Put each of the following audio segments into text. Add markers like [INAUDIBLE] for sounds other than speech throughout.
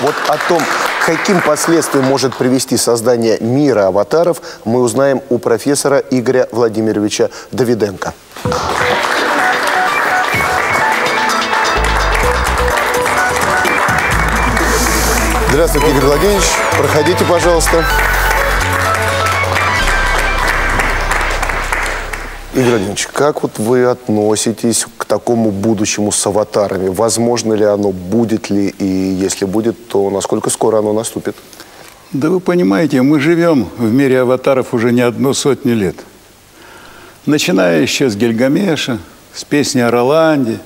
Вот о том, каким последствиям может привести создание мира аватаров, мы узнаем у профессора Игоря Владимировича Давиденко. Здравствуйте, Игорь Владимирович. Проходите, пожалуйста. Игорь Владимирович, как вот вы относитесь такому будущему с аватарами? Возможно ли оно, будет ли, и если будет, то насколько скоро оно наступит? Да вы понимаете, мы живем в мире аватаров уже не одну сотню лет. Начиная еще с Гильгамеша, с песни о Роланде,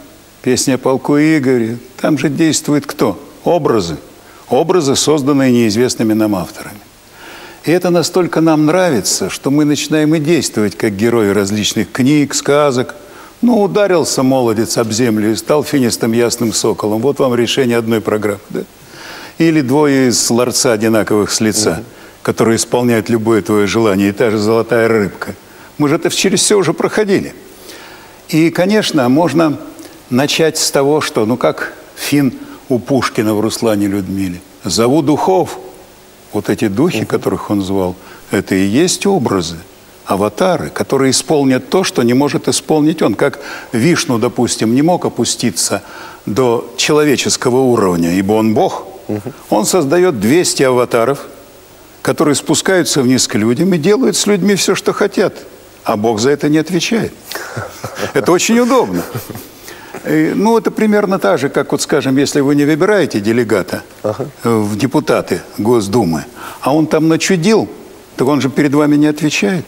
песни о полку Игоре. Там же действует кто? Образы. Образы, созданные неизвестными нам авторами. И это настолько нам нравится, что мы начинаем и действовать как герои различных книг, сказок. Ну, ударился молодец об землю и стал финистым ясным соколом. Вот вам решение одной программы. Да? Или двое из ларца одинаковых с лица, угу. которые исполняют любое твое желание, и та же золотая рыбка. Мы же это через все уже проходили. И, конечно, можно начать с того, что, ну как Фин у Пушкина в Руслане Людмиле. «Зову духов», вот эти духи, угу. которых он звал, это и есть образы, аватары, которые исполнят то, что не может исполнить он. Как Вишну, допустим, не мог опуститься до человеческого уровня, ибо он Бог. Угу. Он создает 200 аватаров, которые спускаются вниз к людям и делают с людьми все, что хотят. А Бог за это не отвечает. [LAUGHS] Это очень удобно. Ну, это примерно так же, как, вот, скажем, если вы не выбираете делегата ага. в депутаты Госдумы, а он там начудил, так он же перед вами не отвечает.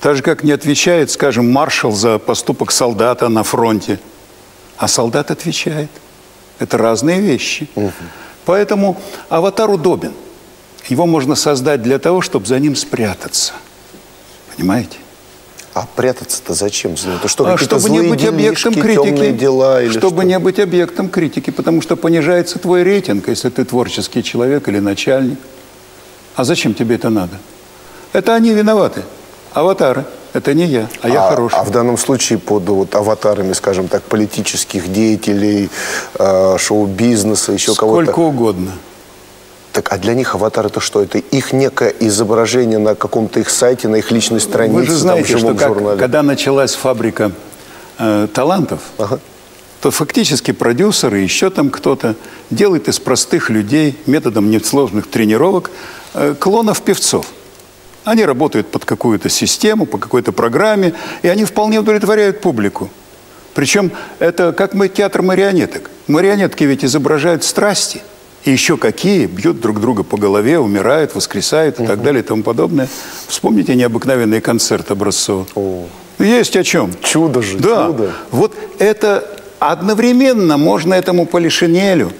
Так же, как не отвечает, скажем, маршал за поступок солдата на фронте. А солдат отвечает. Это разные вещи. Угу. Поэтому аватар удобен. Его можно создать для того, чтобы за ним спрятаться. Понимаете? А прятаться-то зачем? Это что, а чтобы не быть объектом критики. Дела или чтобы что? не быть объектом критики, потому что понижается твой рейтинг, если ты творческий человек или начальник. А зачем тебе это надо? Это они виноваты. Аватары. Это не я, а, а я хороший. А в данном случае под вот, аватарами, скажем так, политических деятелей, э, шоу-бизнеса, еще кого-то... Сколько угодно. Так, а для них аватар это что? Это их некое изображение на каком-то их сайте, на их личной странице, Вы же знаете, там, что как, когда началась фабрика э, талантов, ага. то фактически продюсеры, еще там кто-то делает из простых людей методом несложных тренировок э, клонов певцов. Они работают под какую-то систему, по какой-то программе, и они вполне удовлетворяют публику. Причем это как мы театр марионеток. Марионетки ведь изображают страсти – и еще какие, бьют друг друга по голове, умирают, воскресают и угу. так далее и тому подобное. Вспомните необыкновенный концерт образцов. О. Есть о чем. Чудо же, да. чудо. Вот это одновременно можно этому Полишинелю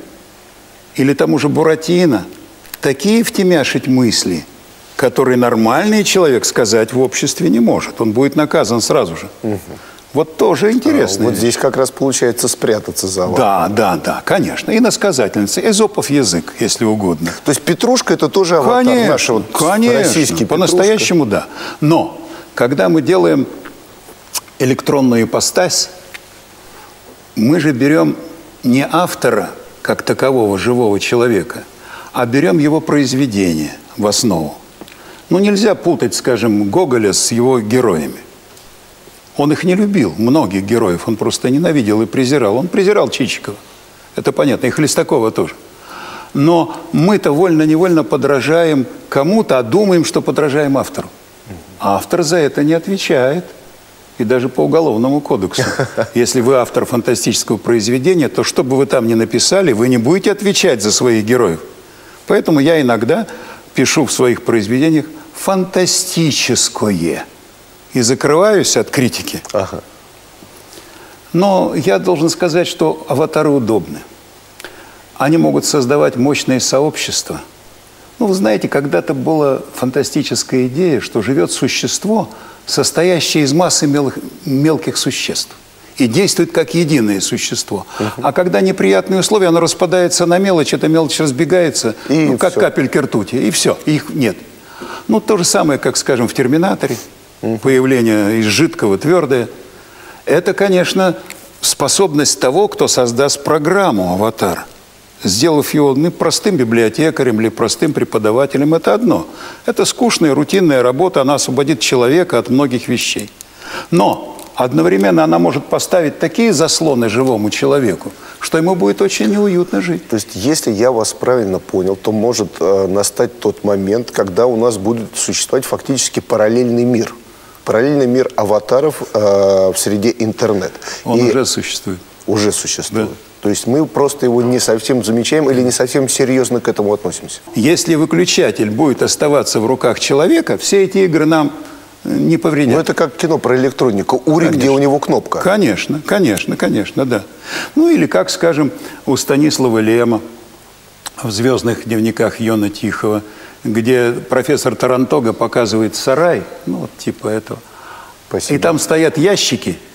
или тому же Буратино такие втемяшить мысли, которые нормальный человек сказать в обществе не может. Он будет наказан сразу же. Угу. Вот тоже интересно. А, вот здесь как раз получается спрятаться за вами. Да, да, да, конечно. И насказательница. Эзопов язык, если угодно. То есть Петрушка это тоже аватар конечно, наш вот конечно, по-настоящему да. Но когда мы делаем электронную ипостась, мы же берем не автора как такового живого человека, а берем его произведение в основу. Ну, нельзя путать, скажем, Гоголя с его героями. Он их не любил, многих героев. Он просто ненавидел и презирал. Он презирал Чичикова. Это понятно. И Хлестакова тоже. Но мы-то вольно-невольно подражаем кому-то, а думаем, что подражаем автору. Автор за это не отвечает. И даже по уголовному кодексу. [LAUGHS] Если вы автор фантастического произведения, то что бы вы там ни написали, вы не будете отвечать за своих героев. Поэтому я иногда пишу в своих произведениях фантастическое и закрываюсь от критики. Ага. Но я должен сказать, что аватары удобны. Они могут создавать мощные сообщества. Ну, вы знаете, когда-то была фантастическая идея, что живет существо, состоящее из массы мел мелких существ и действует как единое существо. Угу. А когда неприятные условия, оно распадается на мелочь, эта мелочь разбегается, и ну, как все. капельки ртути, и все, их нет. Ну, то же самое, как, скажем, в «Терминаторе» появление из жидкого твердое, это, конечно, способность того, кто создаст программу «Аватар». сделав его ну, простым библиотекарем или простым преподавателем, это одно. Это скучная, рутинная работа, она освободит человека от многих вещей. Но одновременно она может поставить такие заслоны живому человеку, что ему будет очень неуютно жить. То есть, если я вас правильно понял, то может э, настать тот момент, когда у нас будет существовать фактически параллельный мир. Параллельный мир аватаров э, в среде интернет. Он И уже существует. Уже существует. Да. То есть мы просто его не совсем замечаем или не совсем серьезно к этому относимся. Если выключатель будет оставаться в руках человека, все эти игры нам не повредят. Ну, это как кино про электронику. Ури, конечно. где у него кнопка. Конечно, конечно, конечно, да. Ну, или как, скажем, у Станислава Лема в «Звездных дневниках Йона Тихого», где профессор Тарантога показывает сарай, ну, вот типа этого. Спасибо. И там стоят ящики –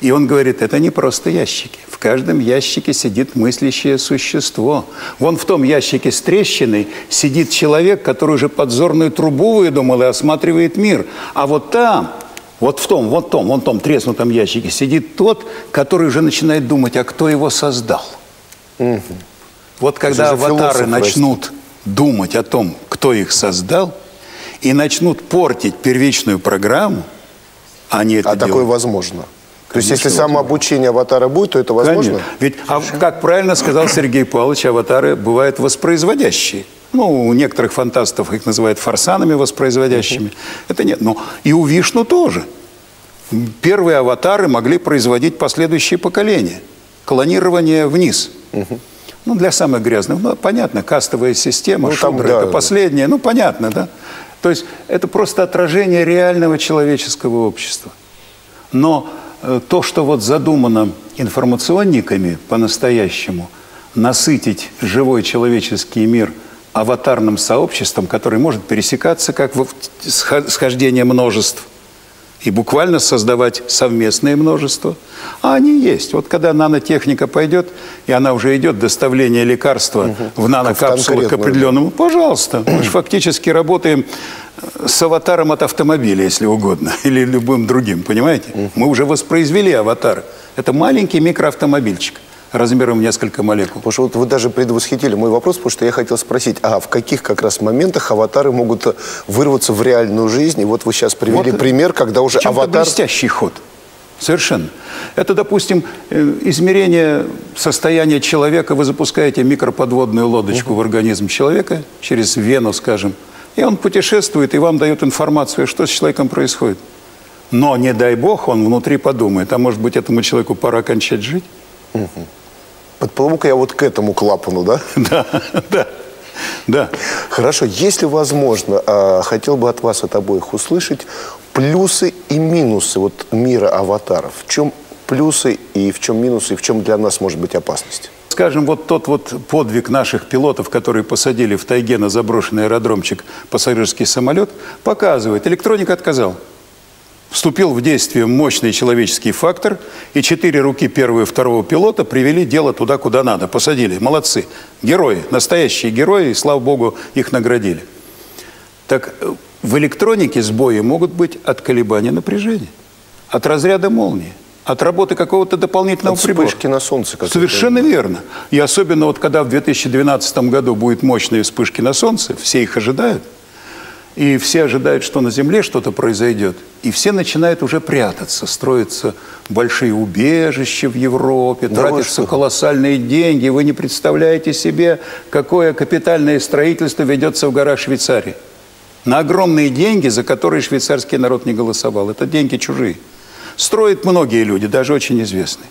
и он говорит, это не просто ящики. В каждом ящике сидит мыслящее существо. Вон в том ящике с трещиной сидит человек, который уже подзорную трубу выдумал и осматривает мир. А вот там, вот в том, вот том, вон в том треснутом ящике сидит тот, который уже начинает думать, а кто его создал. Угу. Вот когда аватары начнут думать о том, кто их создал, и начнут портить первичную программу, они это А делают. такое возможно? То есть, если самообучение аватара будет, то это возможно? Конечно. Ведь, а, как правильно сказал Сергей Павлович, аватары бывают воспроизводящие. Ну, у некоторых фантастов их называют форсанами воспроизводящими. Это нет. Но и у Вишну тоже. Первые аватары могли производить последующие поколения. Клонирование вниз. Ну, для самых грязных. Ну, понятно, кастовая система, ну, шудра, да, это да. последнее. Ну, понятно, да? То есть это просто отражение реального человеческого общества. Но то, что вот задумано информационниками по-настоящему, насытить живой человеческий мир аватарным сообществом, который может пересекаться как схождение множеств – и буквально создавать совместное множество. А они есть. Вот когда нанотехника пойдет, и она уже идет, доставление лекарства угу. в нанокапсулы к определенному, пожалуйста. Мы же фактически работаем э, с аватаром от автомобиля, если угодно, [LAUGHS] или любым другим, понимаете? Мы уже воспроизвели аватар. Это маленький микроавтомобильчик размером несколько молекул. Потому что вот вы даже предвосхитили мой вопрос, потому что я хотел спросить, а в каких как раз моментах аватары могут вырваться в реальную жизнь? И вот вы сейчас привели вот пример, когда уже аватар... блестящий ход. Совершенно. Это, допустим, э, измерение состояния человека. Вы запускаете микроподводную лодочку угу. в организм человека через вену, скажем, и он путешествует и вам дает информацию, что с человеком происходит. Но, не дай бог, он внутри подумает, а может быть, этому человеку пора кончать жить? Угу. Подплыву-ка я вот к этому клапану, да? [LAUGHS] Да, да. Да. Хорошо, если возможно, а, хотел бы от вас, от обоих услышать плюсы и минусы вот мира аватаров. В чем плюсы и в чем минусы, и в чем для нас может быть опасность? Скажем, вот тот вот подвиг наших пилотов, которые посадили в тайге на заброшенный аэродромчик пассажирский самолет, показывает, электроника отказал вступил в действие мощный человеческий фактор, и четыре руки первого и второго пилота привели дело туда, куда надо. Посадили. Молодцы. Герои. Настоящие герои, и, слава богу, их наградили. Так э, в электронике сбои могут быть от колебания напряжения, от разряда молнии, от работы какого-то дополнительного от прибора. вспышки на солнце. Совершенно верно. И особенно вот когда в 2012 году будет мощные вспышки на солнце, все их ожидают – и все ожидают, что на Земле что-то произойдет. И все начинают уже прятаться, строятся большие убежища в Европе, да тратятся колоссальные деньги. Вы не представляете себе, какое капитальное строительство ведется в горах Швейцарии. На огромные деньги, за которые швейцарский народ не голосовал. Это деньги чужие. Строят многие люди, даже очень известные.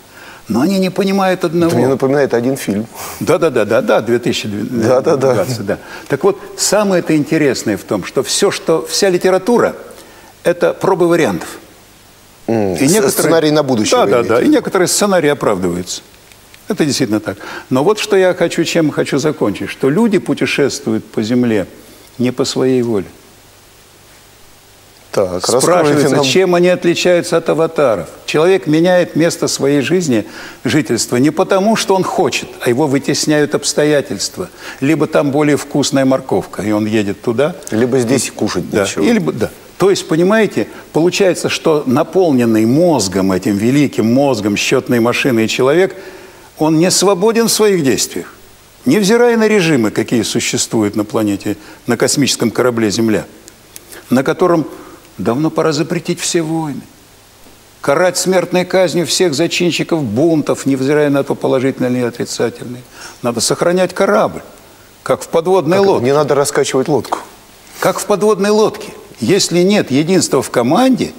Но они не понимают одного. Это мне напоминает один фильм. Да-да-да, да, да, 2020. Да, да. Так вот, самое это интересное в том, что все, что вся литература, это пробы вариантов. Mm, и некоторые, сценарий на будущее. Да, да, да. И некоторые сценарии оправдываются. Это действительно так. Но вот что я хочу, чем хочу закончить, что люди путешествуют по земле не по своей воле. Так, Спрашивается, нам... чем они отличаются от аватаров. Человек меняет место своей жизни, жительства, не потому, что он хочет, а его вытесняют обстоятельства. Либо там более вкусная морковка, и он едет туда. Либо здесь и, кушать да, нечего. Или, да. То есть, понимаете, получается, что наполненный мозгом, этим великим мозгом счетной машины человек, он не свободен в своих действиях. невзирая на режимы, какие существуют на планете, на космическом корабле Земля, на котором давно пора запретить все войны, карать смертной казнью всех зачинщиков бунтов, невзирая на то, положительные или отрицательные. Надо сохранять корабль, как в подводной Как лодке. Не надо раскачивать лодку. Как в подводной лодке. Если нет единства в команде,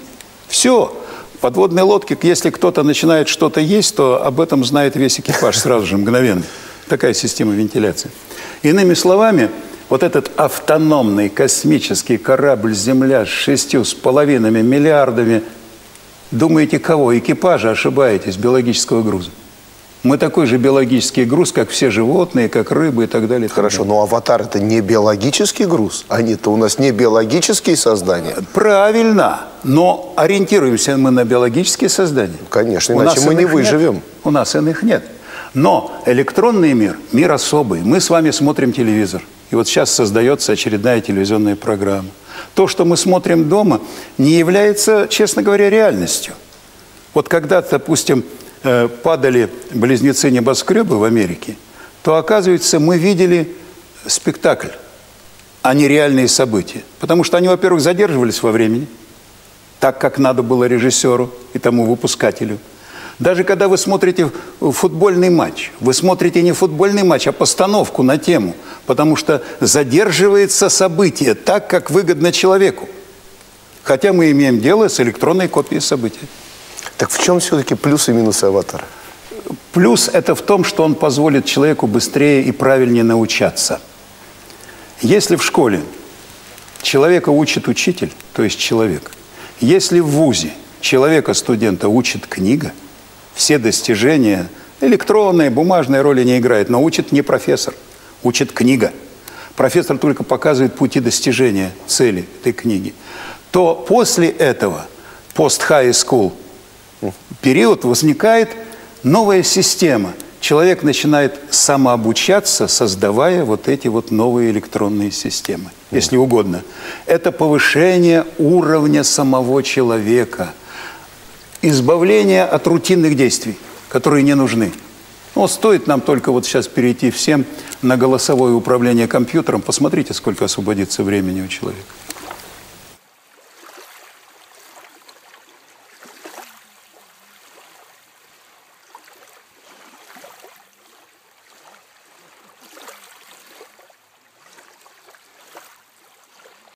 все. В подводной лодке, если кто-то начинает что-то есть, то об этом знает весь экипаж сразу же, мгновенно. Такая система вентиляции. Иными словами, вот этот автономный космический корабль «Земля» с шестью с половинами миллиардами, думаете, кого? Экипажа, ошибаетесь, биологического груза. Мы такой же биологический груз, как все животные, как рыбы и так далее. и так Хорошо, далее. но аватар это не биологический груз. Они-то у нас не биологические создания. Правильно, но ориентируемся мы на биологические создания. Конечно, У иначе мы не иных нет. выживем. У нас иных нет. Но электронный мир, мир особый. Мы с вами смотрим телевизор. И вот сейчас создается очередная телевизионная программа. То, что мы смотрим дома, не является, честно говоря, реальностью. Вот когда, допустим, э, падали близнецы небоскребы в Америке, то, оказывается, мы видели спектакль, а не реальные события. Потому что они, во-первых, задерживались во времени, так, как надо было режиссеру и тому выпускателю. Даже когда вы смотрите футбольный матч, вы смотрите не футбольный матч, а постановку на тему, потому что задерживается событие так, как выгодно человеку. Хотя мы имеем дело с электронной копией события. Так в чем все-таки плюсы и минусы аватара? Плюс это в том, что он позволит человеку быстрее и правильнее научаться. Если в школе человека учит учитель, то есть человек, если в ВУЗе человека, студента, учит книга, все достижения, электронные, бумажные роли не играет, но учит не профессор, учит книга. Профессор только показывает пути достижения цели этой книги. То после этого, пост-high school, период возникает новая система. Человек начинает самообучаться, создавая вот эти вот новые электронные системы, если угодно. Это повышение уровня самого человека, избавление от рутинных действий, которые не нужны. Но стоит нам только вот сейчас перейти всем на голосовое управление компьютером, посмотрите, сколько освободится времени у человека.